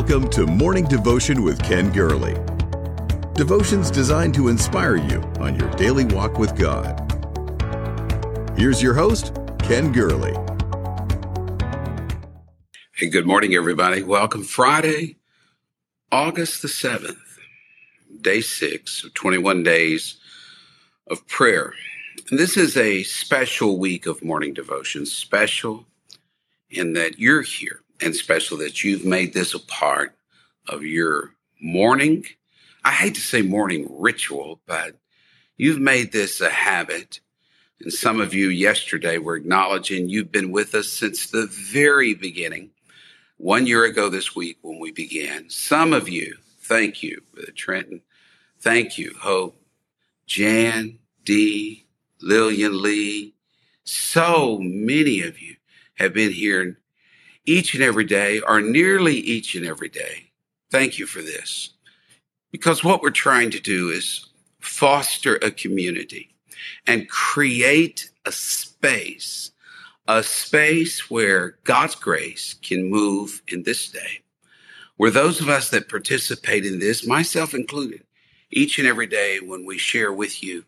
Welcome to Morning Devotion with Ken Gurley. Devotions designed to inspire you on your daily walk with God. Here's your host, Ken Gurley. Hey, good morning, everybody. Welcome Friday, August the 7th, day six of 21 days of prayer. And this is a special week of morning devotion, special in that you're here and special that you've made this a part of your morning. I hate to say morning ritual, but you've made this a habit. And some of you yesterday were acknowledging you've been with us since the very beginning, one year ago this week when we began. Some of you, thank you, Trenton. Thank you, Hope, Jan, Dee, Lillian Lee. So many of you have been here each and every day, or nearly each and every day. Thank you for this. Because what we're trying to do is foster a community and create a space, a space where God's grace can move in this day. Where those of us that participate in this, myself included, each and every day when we share with you,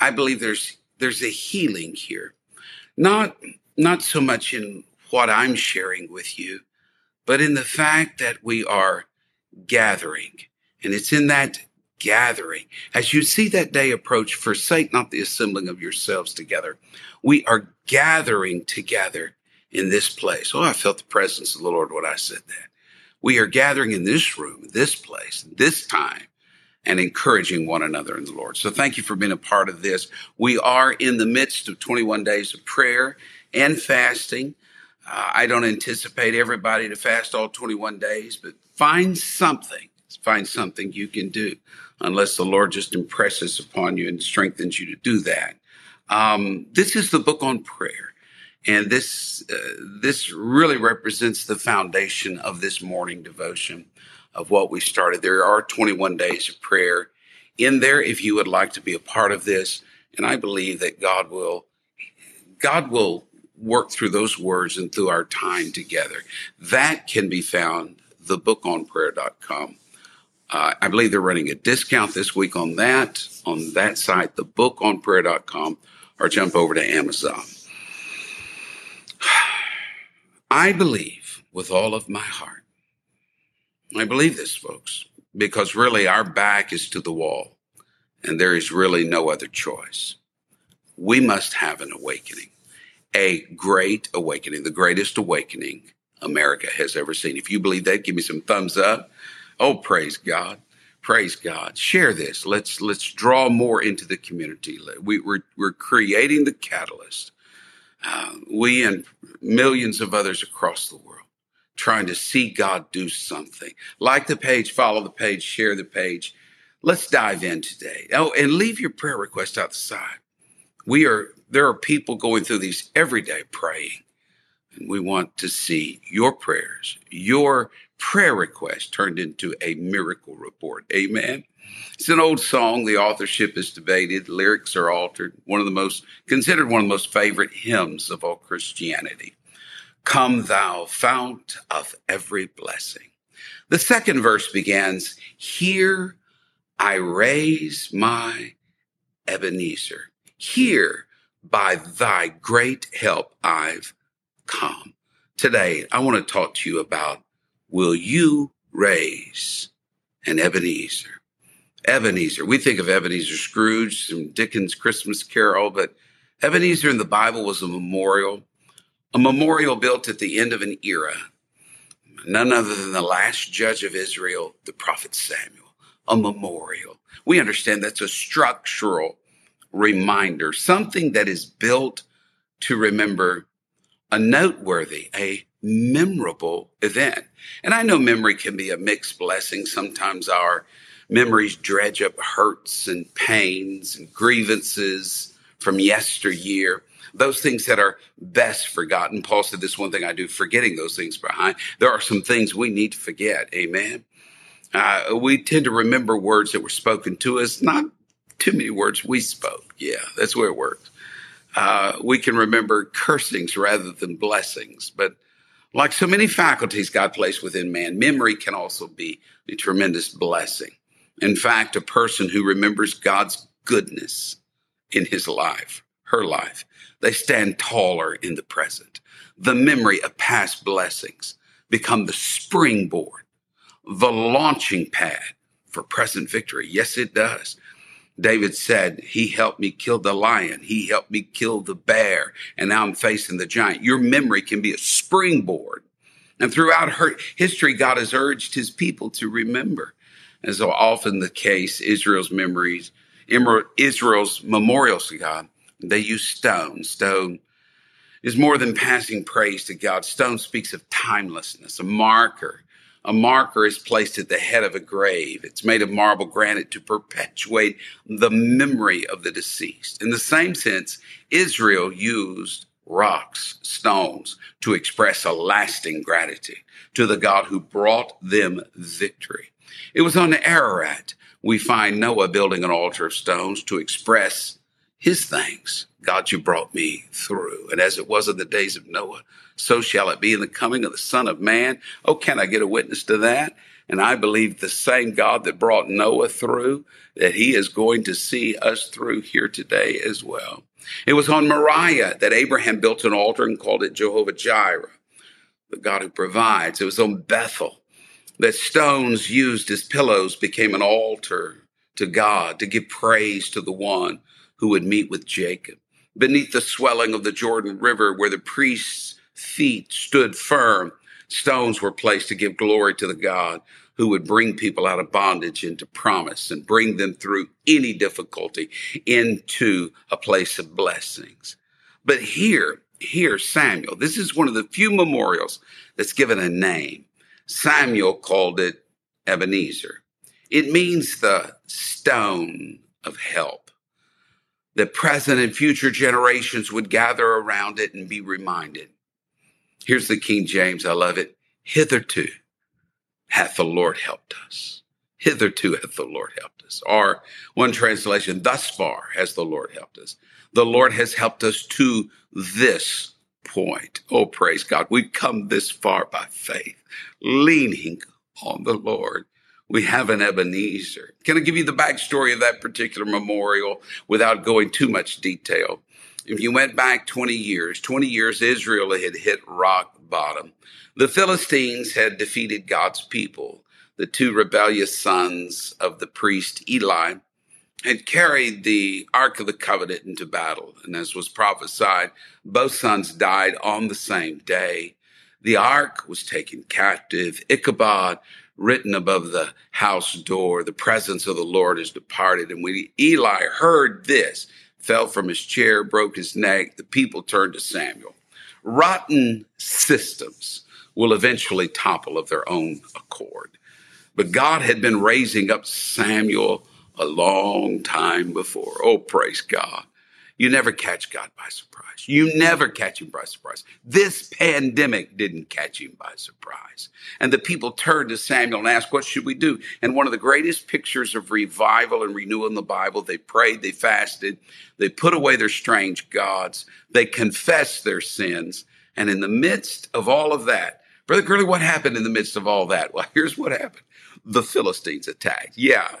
I believe there's there's a healing here. Not not so much in what I'm sharing with you, but in the fact that we are gathering. And it's in that gathering. As you see that day approach, forsake not the assembling of yourselves together. We are gathering together in this place. Oh, I felt the presence of the Lord when I said that. We are gathering in this room, this place, this time, and encouraging one another in the Lord. So thank you for being a part of this. We are in the midst of 21 days of prayer and fasting. Uh, I don't anticipate everybody to fast all 21 days, but find something. Find something you can do, unless the Lord just impresses upon you and strengthens you to do that. Um, this is the book on prayer, and this uh, this really represents the foundation of this morning devotion of what we started. There are 21 days of prayer in there. If you would like to be a part of this, and I believe that God will God will work through those words and through our time together. That can be found thebookonprayer.com. Uh, I believe they're running a discount this week on that, on that site, thebookonprayer.com, or jump over to Amazon. I believe with all of my heart. I believe this, folks, because really our back is to the wall and there is really no other choice. We must have an awakening a great awakening, the greatest awakening America has ever seen. If you believe that, give me some thumbs up. Oh, praise God. Praise God. Share this. Let's let's draw more into the community. We, we're, we're creating the catalyst. Uh, we and millions of others across the world trying to see God do something. Like the page, follow the page, share the page. Let's dive in today. Oh, and leave your prayer request outside. We are there are people going through these every day praying. And we want to see your prayers, your prayer requests turned into a miracle report. Amen. It's an old song. The authorship is debated. Lyrics are altered. One of the most, considered one of the most favorite hymns of all Christianity. Come thou fount of every blessing. The second verse begins, Here I raise my Ebenezer. Here by thy great help I've come. Today, I want to talk to you about will you raise an Ebenezer? Ebenezer. We think of Ebenezer Scrooge from Dickens' Christmas Carol, but Ebenezer in the Bible was a memorial, a memorial built at the end of an era. None other than the last judge of Israel, the prophet Samuel, a memorial. We understand that's a structural reminder, something that is built to remember a noteworthy, a memorable event. And I know memory can be a mixed blessing. Sometimes our memories dredge up hurts and pains and grievances from yesteryear. Those things that are best forgotten. Paul said this one thing I do, forgetting those things behind. There are some things we need to forget. Amen. Uh, we tend to remember words that were spoken to us, not too many words we spoke. Yeah, that's where it works. Uh, we can remember cursings rather than blessings, but Like so many faculties God placed within man, memory can also be a tremendous blessing. In fact, a person who remembers God's goodness in his life, her life, they stand taller in the present. The memory of past blessings become the springboard, the launching pad for present victory. Yes, it does. David said, He helped me kill the lion. He helped me kill the bear. And now I'm facing the giant. Your memory can be a springboard. And throughout her history, God has urged his people to remember. And so often the case, Israel's memories, Israel's memorials to God, they use stone. Stone is more than passing praise to God. Stone speaks of timelessness, a marker a marker is placed at the head of a grave. It's made of marble granite to perpetuate the memory of the deceased. In the same sense, Israel used rocks, stones to express a lasting gratitude to the God who brought them victory. It was on Ararat we find Noah building an altar of stones to express his thanks. God, you brought me through. And as it was in the days of Noah, so shall it be in the coming of the Son of Man. Oh, can I get a witness to that? And I believe the same God that brought Noah through, that he is going to see us through here today as well. It was on Moriah that Abraham built an altar and called it Jehovah Jireh, the God who provides. It was on Bethel that stones used as pillows became an altar to God to give praise to the one who would meet with Jacob. Beneath the swelling of the Jordan River, where the priests' feet stood firm, stones were placed to give glory to the God who would bring people out of bondage into promise and bring them through any difficulty into a place of blessings. But here, here, Samuel, this is one of the few memorials that's given a name. Samuel called it Ebenezer. It means the stone of help that present and future generations would gather around it and be reminded. Here's the King James. I love it. Hitherto hath the Lord helped us. Hitherto hath the Lord helped us. Or one translation, thus far has the Lord helped us. The Lord has helped us to this point. Oh, praise God. We've come this far by faith, leaning on the Lord we have an Ebenezer. Can I give you the backstory of that particular memorial without going too much detail? If you went back 20 years, 20 years Israel had hit rock bottom. The Philistines had defeated God's people. The two rebellious sons of the priest Eli had carried the Ark of the Covenant into battle. And as was prophesied, both sons died on the same day. The ark was taken captive. Ichabod written above the house door, the presence of the Lord is departed. And when Eli heard this, fell from his chair, broke his neck, the people turned to Samuel. Rotten systems will eventually topple of their own accord. But God had been raising up Samuel a long time before. Oh, praise God. You never catch God by surprise. You never catch him by surprise. This pandemic didn't catch him by surprise. And the people turned to Samuel and asked, What should we do? And one of the greatest pictures of revival and renewal in the Bible, they prayed, they fasted, they put away their strange gods, they confessed their sins. And in the midst of all of that, Brother Gurley, what happened in the midst of all that? Well, here's what happened. The Philistines attacked. Yeah,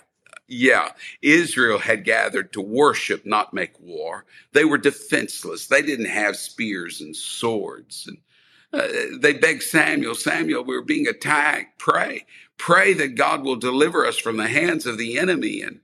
yeah, Israel had gathered to worship, not make war. They were defenseless. They didn't have spears and swords. And uh, they begged Samuel, Samuel, we're being attacked. Pray, pray that God will deliver us from the hands of the enemy. And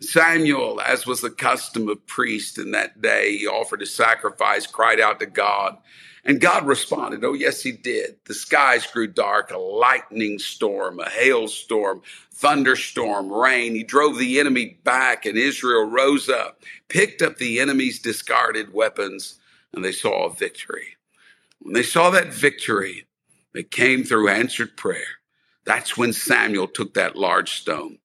Samuel, as was the custom of priests in that day, he offered a sacrifice, cried out to God. And God responded, Oh, yes, he did. The skies grew dark, a lightning storm, a hailstorm, thunderstorm, rain. He drove the enemy back, and Israel rose up, picked up the enemy's discarded weapons, and they saw a victory. When they saw that victory, they came through answered prayer. That's when Samuel took that large stone,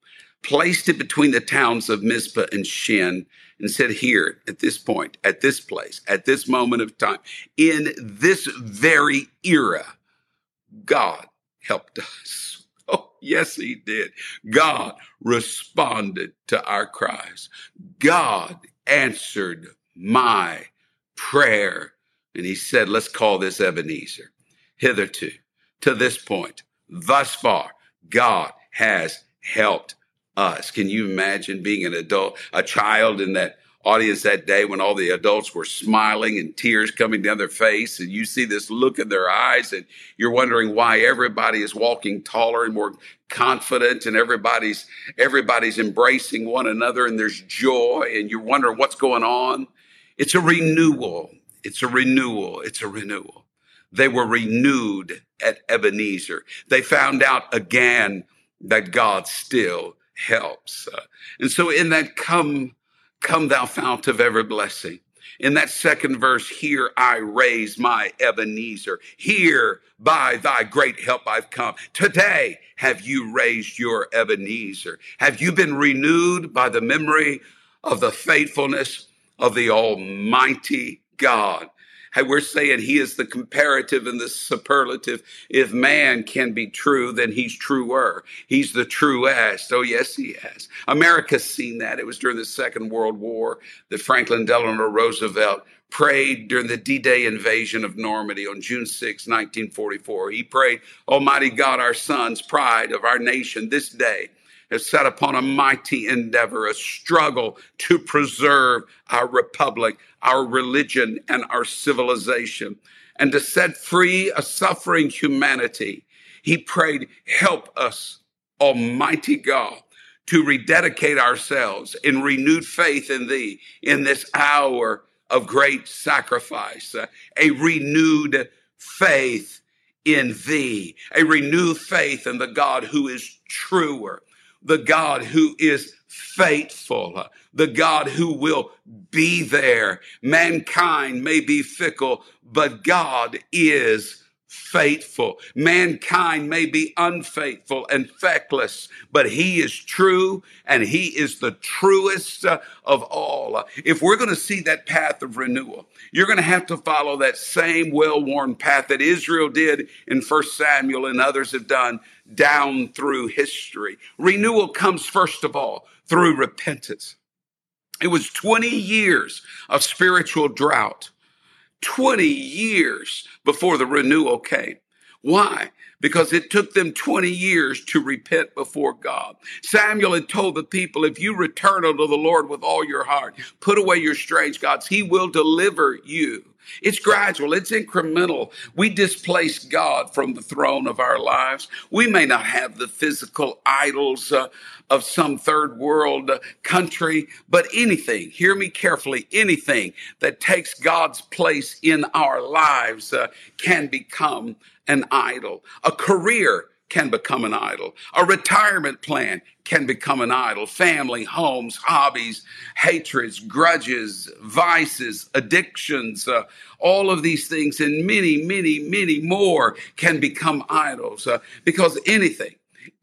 placed it between the towns of Mizpah and Shen, and said, Here, at this point, at this place, at this moment of time, in this very era, God helped us. Oh, yes, He did. God responded to our cries. God answered my prayer. And He said, Let's call this Ebenezer. hitherto, to this point, thus far, God has helped us. Can you imagine being an adult, a child in that audience that day when all the adults were smiling and tears coming down their face and you see this look in their eyes and you're wondering why everybody is walking taller and more confident and everybody's everybody's embracing one another and there's joy and you're wondering what's going on? It's a renewal. It's a renewal. It's a renewal. They were renewed at Ebenezer. They found out again that God still helps uh, and so in that come Come, thou fount of every blessing. In that second verse, here I raise my Ebenezer. Here by thy great help I've come. Today have you raised your Ebenezer. Have you been renewed by the memory of the faithfulness of the Almighty God? We're saying he is the comparative and the superlative. If man can be true, then he's truer. He's the truest. Oh, yes, he has. America's seen that. It was during the Second World War that Franklin Delano Roosevelt prayed during the D-Day invasion of Normandy on June 6, 1944. He prayed, Almighty God, our sons, pride of our nation, this day has set upon a mighty endeavor, a struggle to preserve our republic, our religion, and our civilization, and to set free a suffering humanity. He prayed, Help us, Almighty God, to rededicate ourselves in renewed faith in Thee in this hour of great sacrifice, a renewed faith in Thee, a renewed faith in the God who is truer, the God who is faithful, the God who will be there. Mankind may be fickle, but God is faithful. Mankind may be unfaithful and feckless, but he is true and he is the truest uh, of all. If we're going to see that path of renewal, you're going to have to follow that same well-worn path that Israel did in First Samuel and others have done down through history. Renewal comes first of all through repentance. It was 20 years of spiritual drought, 20 years before the renewal came. Why? Because it took them 20 years to repent before God. Samuel had told the people, if you return unto the Lord with all your heart, put away your strange gods, he will deliver you. It's gradual, it's incremental. We displace God from the throne of our lives. We may not have the physical idols uh, of some third world uh, country, but anything, hear me carefully, anything that takes God's place in our lives uh, can become an idol. A career can become an idol. A retirement plan can become an idol. Family, homes, hobbies, hatreds, grudges, vices, addictions, uh, all of these things and many, many, many more can become idols uh, because anything,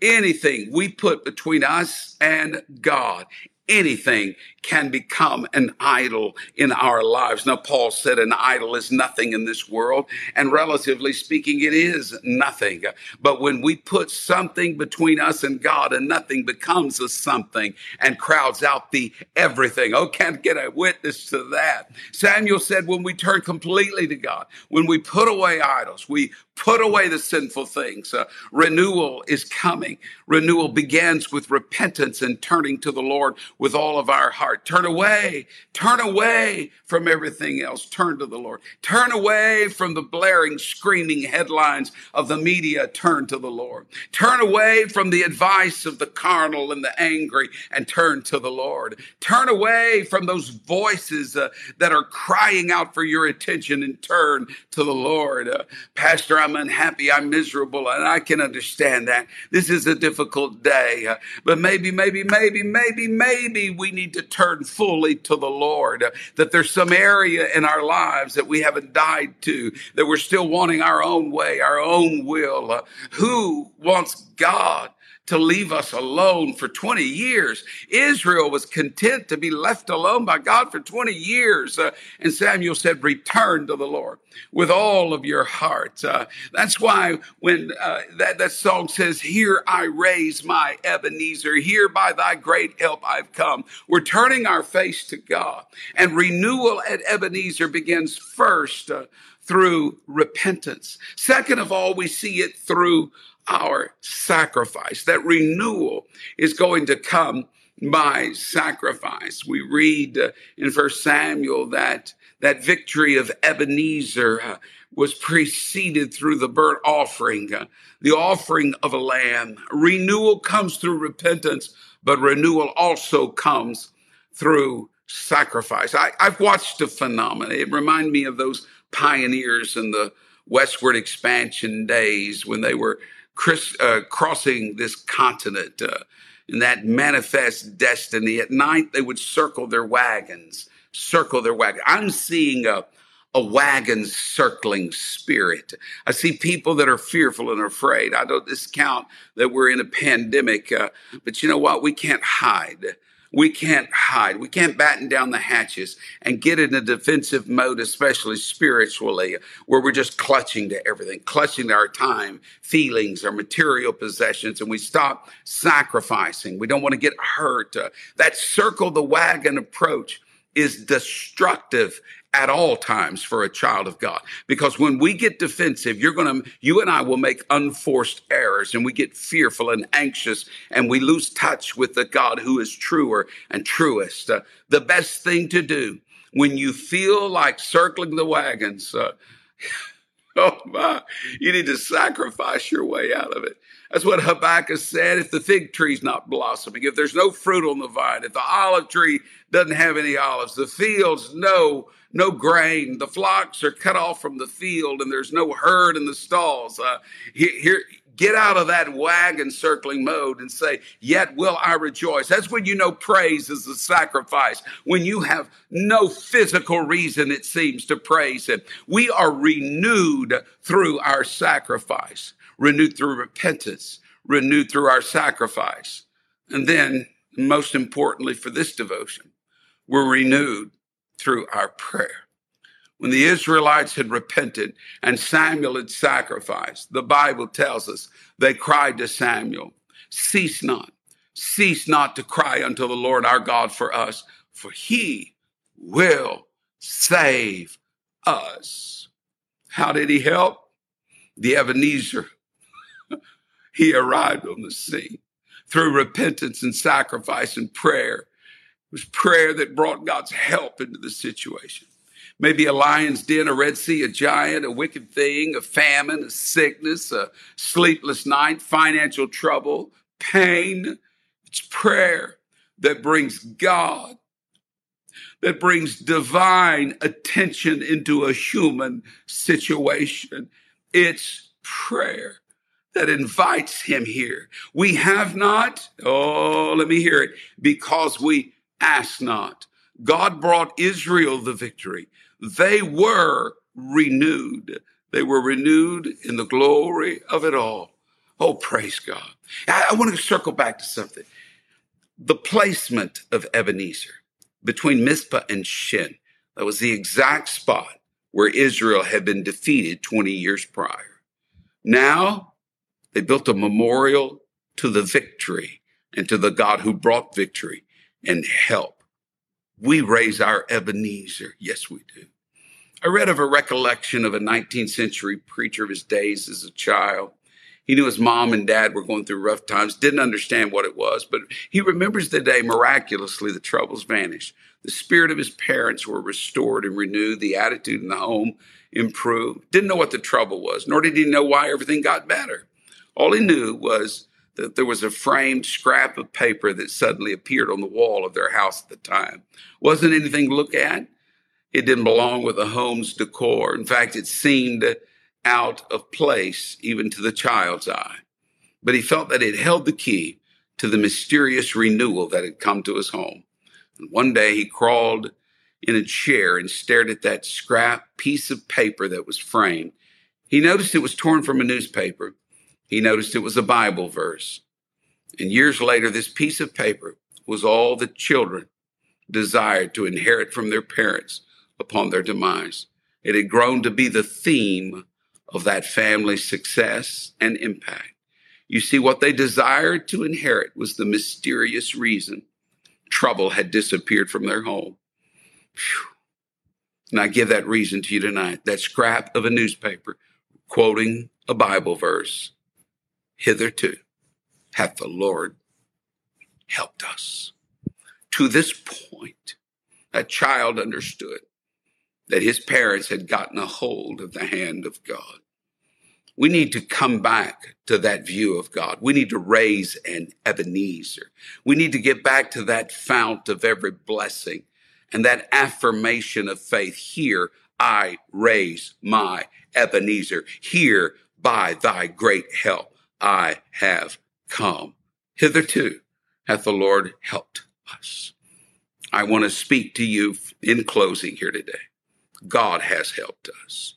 anything we put between us and God, anything can become an idol in our lives. Now, Paul said an idol is nothing in this world, and relatively speaking, it is nothing. But when we put something between us and God and nothing becomes a something and crowds out the everything, oh, can't get a witness to that. Samuel said when we turn completely to God, when we put away idols, we put away the sinful things. Uh, renewal is coming. Renewal begins with repentance and turning to the Lord with all of our heart. Turn away, turn away from everything else. Turn to the Lord. Turn away from the blaring, screaming headlines of the media. Turn to the Lord. Turn away from the advice of the carnal and the angry and turn to the Lord. Turn away from those voices uh, that are crying out for your attention and turn to the Lord. Uh, Pastor, I'm unhappy. I'm miserable and I can understand that. This is a difficult day, but maybe, maybe, maybe, maybe, maybe we need to turn fully to the Lord, that there's some area in our lives that we haven't died to, that we're still wanting our own way, our own will. Who wants God to leave us alone for 20 years. Israel was content to be left alone by God for 20 years. Uh, and Samuel said, return to the Lord with all of your heart. Uh, that's why when uh, that, that song says, here I raise my Ebenezer, here by thy great help I've come. We're turning our face to God and renewal at Ebenezer begins first uh, through repentance. Second of all, we see it through our sacrifice. That renewal is going to come by sacrifice. We read uh, in First Samuel that that victory of Ebenezer uh, was preceded through the burnt offering, uh, the offering of a lamb. Renewal comes through repentance, but renewal also comes through sacrifice. I, have watched a phenomenon. It reminded me of those pioneers in the westward expansion days when they were uh, crossing this continent uh, in that manifest destiny. At night, they would circle their wagons, circle their wagon. I'm seeing a, a wagon circling spirit. I see people that are fearful and afraid. I don't discount that we're in a pandemic, uh, but you know what? We can't hide. We can't hide. We can't batten down the hatches and get in a defensive mode, especially spiritually, where we're just clutching to everything, clutching to our time, feelings, our material possessions, and we stop sacrificing. We don't want to get hurt. Uh, that circle the wagon approach is destructive at all times for a child of God. Because when we get defensive, you're going to, you and I will make unforced errors and we get fearful and anxious and we lose touch with the God who is truer and truest. Uh, the best thing to do when you feel like circling the wagons, uh, oh my, you need to sacrifice your way out of it. That's what Habakkuk said. If the fig tree's not blossoming, if there's no fruit on the vine, if the olive tree doesn't have any olives, the fields no no grain, the flocks are cut off from the field, and there's no herd in the stalls. Uh, here, get out of that wagon circling mode and say, Yet will I rejoice. That's when you know praise is a sacrifice, when you have no physical reason, it seems, to praise Him. We are renewed through our sacrifice renewed through repentance, renewed through our sacrifice. And then, most importantly for this devotion, we're renewed through our prayer. When the Israelites had repented and Samuel had sacrificed, the Bible tells us they cried to Samuel, Cease not, cease not to cry unto the Lord our God for us, for he will save us. How did he help? The Ebenezer he arrived on the scene through repentance and sacrifice and prayer. It was prayer that brought God's help into the situation. Maybe a lion's den, a Red Sea, a giant, a wicked thing, a famine, a sickness, a sleepless night, financial trouble, pain. It's prayer that brings God, that brings divine attention into a human situation. It's prayer that invites him here. We have not, oh, let me hear it, because we ask not. God brought Israel the victory. They were renewed. They were renewed in the glory of it all. Oh, praise God. I, I want to circle back to something. The placement of Ebenezer between Mizpah and Shin, that was the exact spot where Israel had been defeated 20 years prior. Now they built a memorial to the victory and to the God who brought victory and help. We raise our Ebenezer. Yes, we do. I read of a recollection of a 19th century preacher of his days as a child. He knew his mom and dad were going through rough times, didn't understand what it was, but he remembers the day miraculously the troubles vanished. The spirit of his parents were restored and renewed. The attitude in the home improved. Didn't know what the trouble was, nor did he know why everything got better. All he knew was that there was a framed scrap of paper that suddenly appeared on the wall of their house at the time. Wasn't anything to look at. It didn't belong with the home's decor. In fact, it seemed out of place even to the child's eye. But he felt that it held the key to the mysterious renewal that had come to his home. And one day he crawled in a chair and stared at that scrap piece of paper that was framed. He noticed it was torn from a newspaper he noticed it was a Bible verse. And years later, this piece of paper was all the children desired to inherit from their parents upon their demise. It had grown to be the theme of that family's success and impact. You see, what they desired to inherit was the mysterious reason trouble had disappeared from their home. Whew. And I give that reason to you tonight. That scrap of a newspaper quoting a Bible verse, hitherto hath the Lord helped us. To this point, a child understood that his parents had gotten a hold of the hand of God. We need to come back to that view of God. We need to raise an Ebenezer. We need to get back to that fount of every blessing and that affirmation of faith. Here I raise my Ebenezer. Here by thy great help I have come. Hitherto hath the Lord helped us. I want to speak to you in closing here today. God has helped us.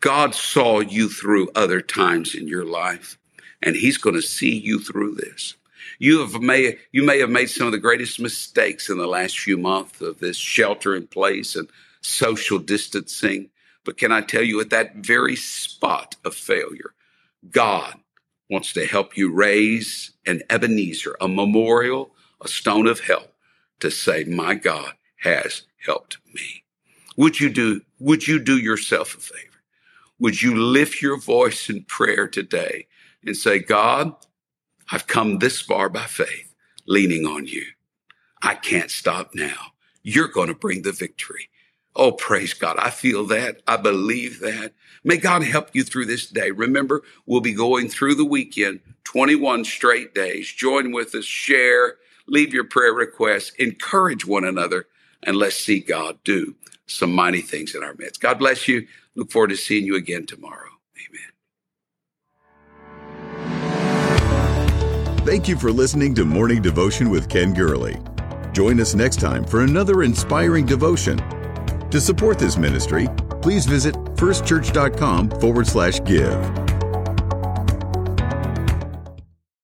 God saw you through other times in your life, and He's going to see you through this. You have may you may have made some of the greatest mistakes in the last few months of this shelter in place and social distancing. But can I tell you, at that very spot of failure, God wants to help you raise an Ebenezer, a memorial, a stone of help to say, my God has helped me. Would you do, would you do yourself a favor? Would you lift your voice in prayer today and say, God, I've come this far by faith, leaning on you. I can't stop now. You're going to bring the victory. Oh, praise God. I feel that. I believe that. May God help you through this day. Remember, we'll be going through the weekend, 21 straight days. Join with us, share, leave your prayer requests, encourage one another, and let's see God do some mighty things in our midst. God bless you. Look forward to seeing you again tomorrow. Amen. Thank you for listening to Morning Devotion with Ken Gurley. Join us next time for another inspiring devotion. To support this ministry, please visit firstchurch.com forward slash give.